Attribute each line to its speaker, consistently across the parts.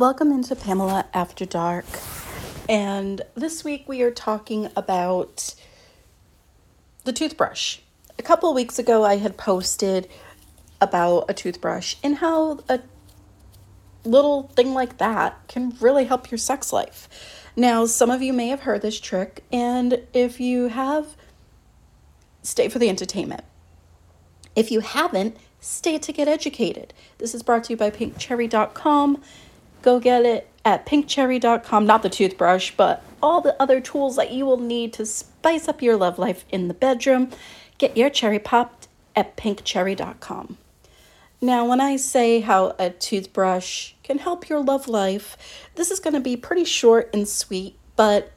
Speaker 1: Welcome into Pamela After Dark. And this week we are talking about the toothbrush. A couple weeks ago, I had posted about a toothbrush and how a little thing like that can really help your sex life. Now, some of you may have heard this trick, and if you have, stay for the entertainment. If you haven't, stay to get educated. This is brought to you by pinkcherry.com. Go get it at pinkcherry.com, not the toothbrush, but all the other tools that you will need to spice up your love life in the bedroom. Get your cherry popped at pinkcherry.com. Now, when I say how a toothbrush can help your love life, this is going to be pretty short and sweet, but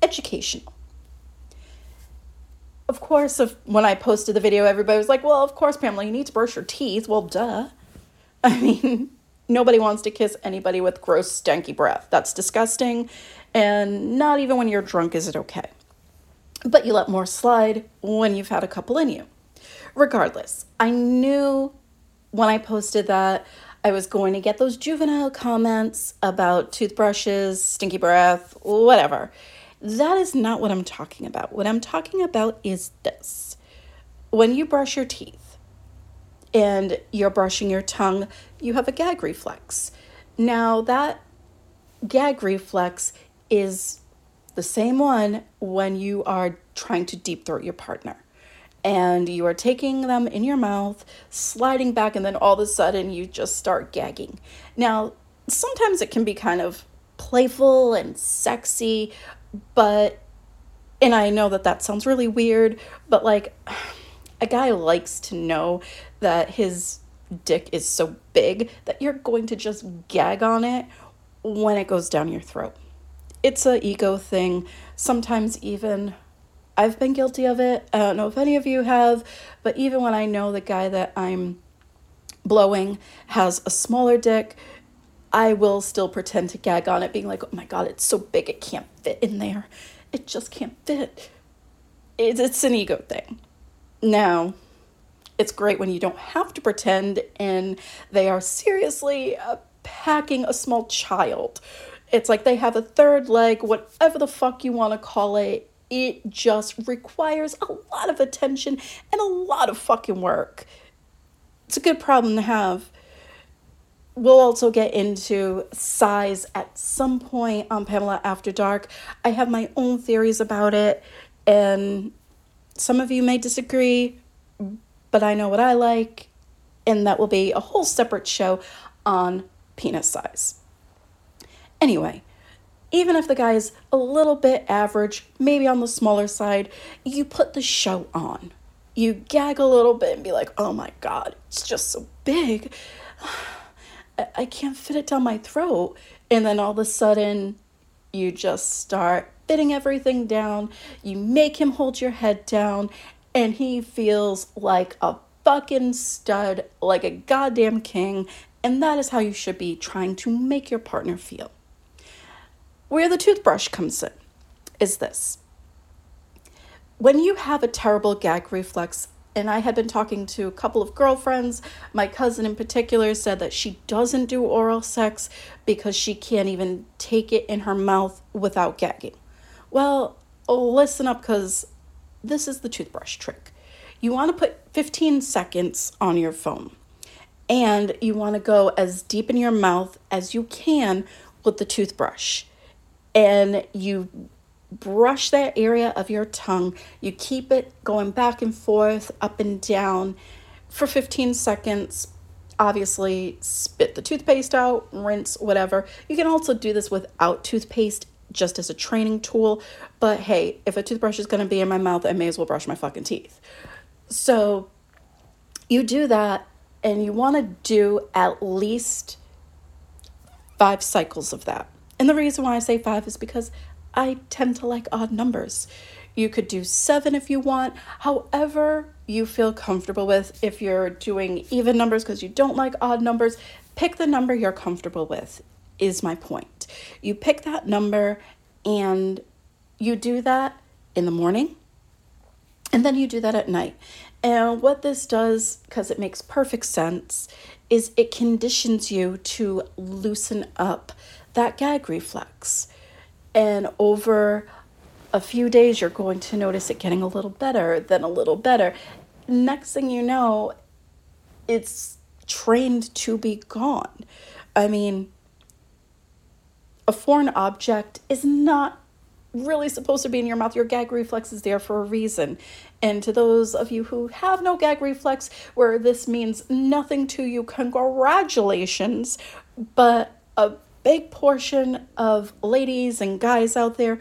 Speaker 1: educational. Of course, if, when I posted the video, everybody was like, well, of course, Pamela, you need to brush your teeth. Well, duh. I mean, nobody wants to kiss anybody with gross, stanky breath. That's disgusting. And not even when you're drunk is it okay. But you let more slide when you've had a couple in you. Regardless, I knew when I posted that, I was going to get those juvenile comments about toothbrushes, stinky breath, whatever. That is not what I'm talking about. What I'm talking about is this when you brush your teeth and you're brushing your tongue, you have a gag reflex. Now, that gag reflex is the same one when you are trying to deep throat your partner and you are taking them in your mouth, sliding back, and then all of a sudden you just start gagging. Now, sometimes it can be kind of playful and sexy, but, and I know that that sounds really weird, but like, a guy likes to know that his dick is so big that you're going to just gag on it when it goes down your throat. It's a ego thing. Sometimes even I've been guilty of it. I don't know if any of you have, but even when I know the guy that I'm blowing has a smaller dick, I will still pretend to gag on it, being like, oh my god, it's so big it can't fit in there. It just can't fit. It's, it's an ego thing. Now, it's great when you don't have to pretend and they are seriously uh, packing a small child. It's like they have a third leg, whatever the fuck you want to call it it just requires a lot of attention and a lot of fucking work. It's a good problem to have. We'll also get into size at some point on Pamela After Dark. I have my own theories about it, and some of you may disagree, but I know what I like, and that will be a whole separate show on penis size. Anyway, even if the guy is a little bit average, maybe on the smaller side, you put the show on. You gag a little bit and be like, oh my God, it's just so big. I can't fit it down my throat. And then all of a sudden, you just start fitting everything down. You make him hold your head down, and he feels like a fucking stud, like a goddamn king. And that is how you should be trying to make your partner feel. Where the toothbrush comes in is this. When you have a terrible gag reflex, and I had been talking to a couple of girlfriends, my cousin in particular said that she doesn't do oral sex because she can't even take it in her mouth without gagging. Well, listen up because this is the toothbrush trick. You want to put 15 seconds on your phone and you want to go as deep in your mouth as you can with the toothbrush and you brush that area of your tongue. You keep it going back and forth, up and down for 15 seconds. Obviously, spit the toothpaste out, rinse, whatever. You can also do this without toothpaste just as a training tool. But hey, if a toothbrush is going to be in my mouth, I may as well brush my fucking teeth. So you do that, and you want to do at least five cycles of that. And the reason why I say five is because I tend to like odd numbers. You could do seven if you want, however, you feel comfortable with. If you're doing even numbers because you don't like odd numbers, pick the number you're comfortable with, is my point. You pick that number and you do that in the morning And then you do that at night. And what this does, because it makes perfect sense, is it conditions you to loosen up that gag reflex. And over a few days, you're going to notice it getting a little better, then a little better. Next thing you know, it's trained to be gone. I mean, a foreign object is not really supposed to be in your mouth. Your gag reflex is there for a reason. And to those of you who have no gag reflex, where this means nothing to you, congratulations. But a big portion of ladies and guys out there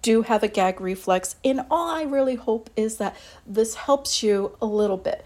Speaker 1: do have a gag reflex. And all I really hope is that this helps you a little bit.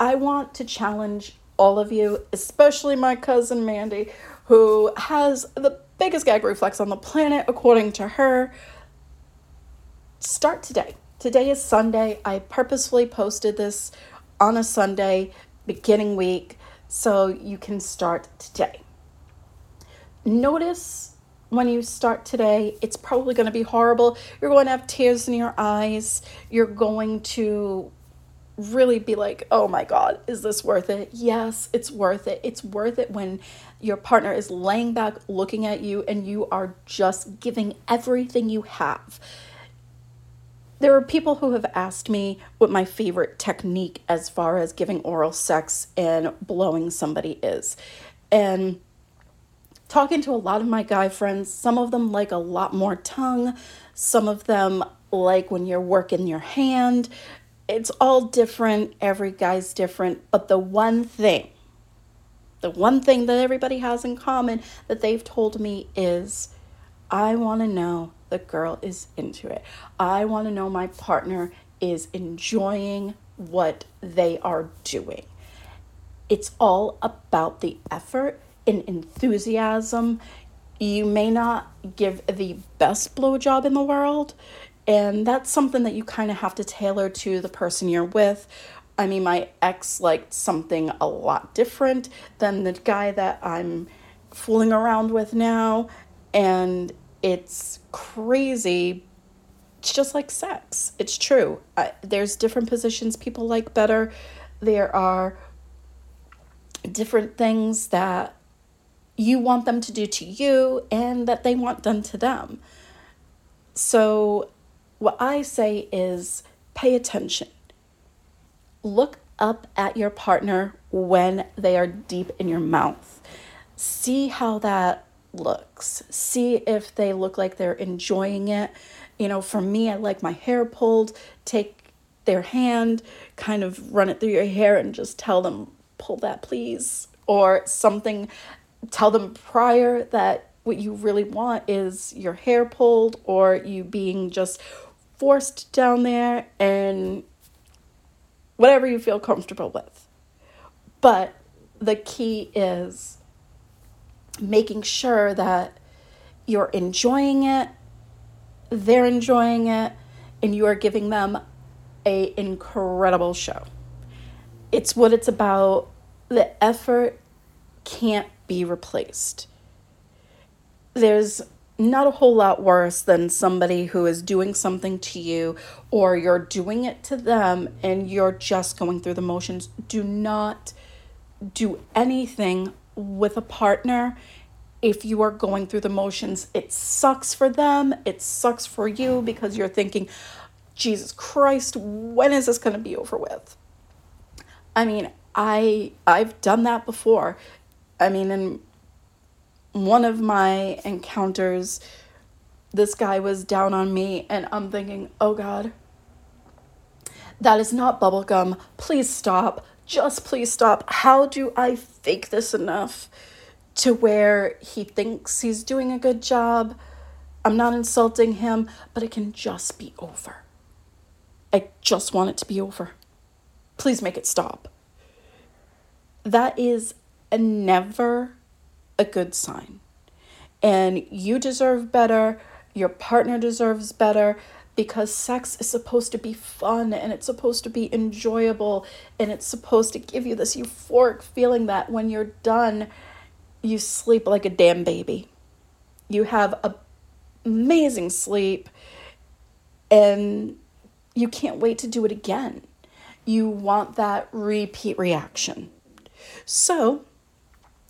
Speaker 1: I want to challenge all of you, especially my cousin Mandy, who has the biggest gag reflex on the planet, according to her. Start today. Today is Sunday. I purposefully posted this on a Sunday, beginning week, so you can start today. Notice when you start today, it's probably going to be horrible. You're going to have tears in your eyes. You're going to really be like, oh my God, is this worth it? Yes, it's worth it. It's worth it when your partner is laying back looking at you and you are just giving everything you have. There are people who have asked me what my favorite technique as far as giving oral sex and blowing somebody is. And talking to a lot of my guy friends, some of them like a lot more tongue, some of them like when you're working your hand it's all different. Every guy's different. But the one thing, the one thing that everybody has in common that they've told me is I want to know the girl is into it. I want to know my partner is enjoying what they are doing. It's all about the effort and enthusiasm. You may not give the best blowjob in the world, and that's something that you kind of have to tailor to the person you're with. I mean, my ex liked something a lot different than the guy that I'm fooling around with now. And it's crazy. It's just like sex. It's true. There's different positions people like better. There are different things that you want them to do to you and that they want done to them. So what I say is pay attention. Look up at your partner when they are deep in your mouth. See how that looks. See if they look like they're enjoying it. You know, for me, I like my hair pulled. Take their hand, kind of run it through your hair, and just tell them, pull that, please. Or something, tell them prior that what you really want is your hair pulled or you being just forced down there and whatever you feel comfortable with. But the key is making sure that you're enjoying it, they're enjoying it, and you are giving them a incredible show. It's what it's about. The effort can't be replaced. There's not a whole lot worse than somebody who is doing something to you or you're doing it to them and you're just going through the motions. Do not do anything with a partner if you are going through the motions. It sucks for them, it sucks for you because you're thinking, Jesus Christ, when is this going to be over with? I mean, I I've done that before. I mean, and one of my encounters, this guy was down on me, and I'm thinking, oh God, that is not bubblegum. Please stop. Just please stop. How do I fake this enough to where he thinks he's doing a good job? I'm not insulting him, but it can just be over. I just want it to be over. Please make it stop. That is a never a good sign. And you deserve better, your partner deserves better because sex is supposed to be fun and it's supposed to be enjoyable and it's supposed to give you this euphoric feeling that when you're done, you sleep like a damn baby. You have a amazing sleep and you can't wait to do it again. You want that repeat reaction. So,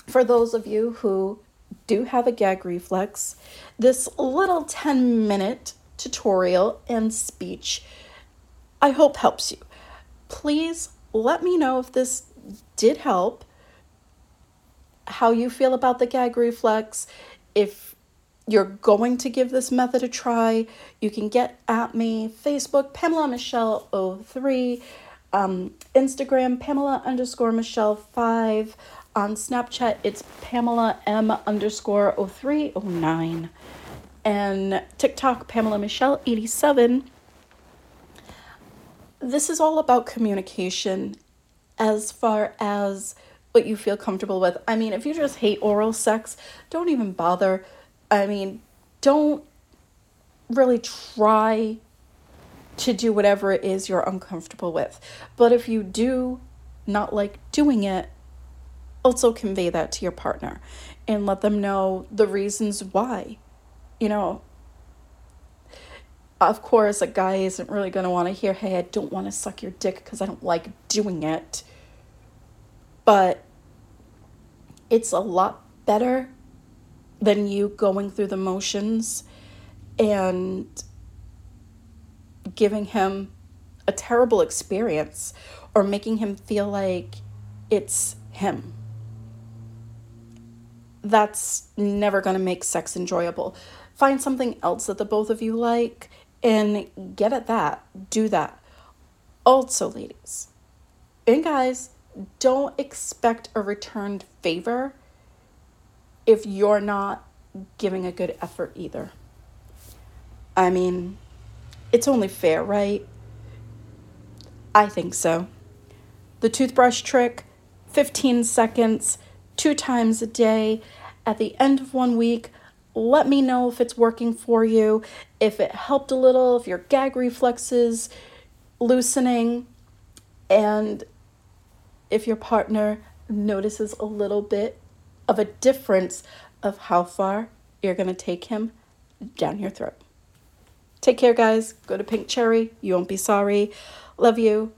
Speaker 1: for those of you who do have a gag reflex, this little 10 minute tutorial and speech I hope helps you. Please let me know if this did help, how you feel about the gag reflex. If you're going to give this method a try, you can get at me Facebook, Pamela Michelle 03, um, Instagram, Pamela underscore Michelle 5. On Snapchat, it's Pamela M underscore 0309. And TikTok, Pamela Michelle 87 this is all about communication as far as what you feel comfortable with. I mean, if you just hate oral sex, don't even bother. I mean, don't really try to do whatever it is you're uncomfortable with. But if you do not like doing it, also convey that to your partner and let them know the reasons why. You know, of course, a guy isn't really going to want to hear, hey, I don't want to suck your dick because I don't like doing it. But it's a lot better than you going through the motions and giving him a terrible experience or making him feel like it's him. That's never going to make sex enjoyable. Find something else that the both of you like and get at that. Do that. Also, ladies and guys, don't expect a returned favor if you're not giving a good effort either. I mean, it's only fair, right? I think so. The toothbrush trick 15 seconds, two times a day. At the end of one week, let me know if it's working for you, if it helped a little, if your gag reflexes loosening, and if your partner notices a little bit of a difference of how far you're going to take him down your throat. Take care, guys. Go to Pink Cherry. You won't be sorry. Love you.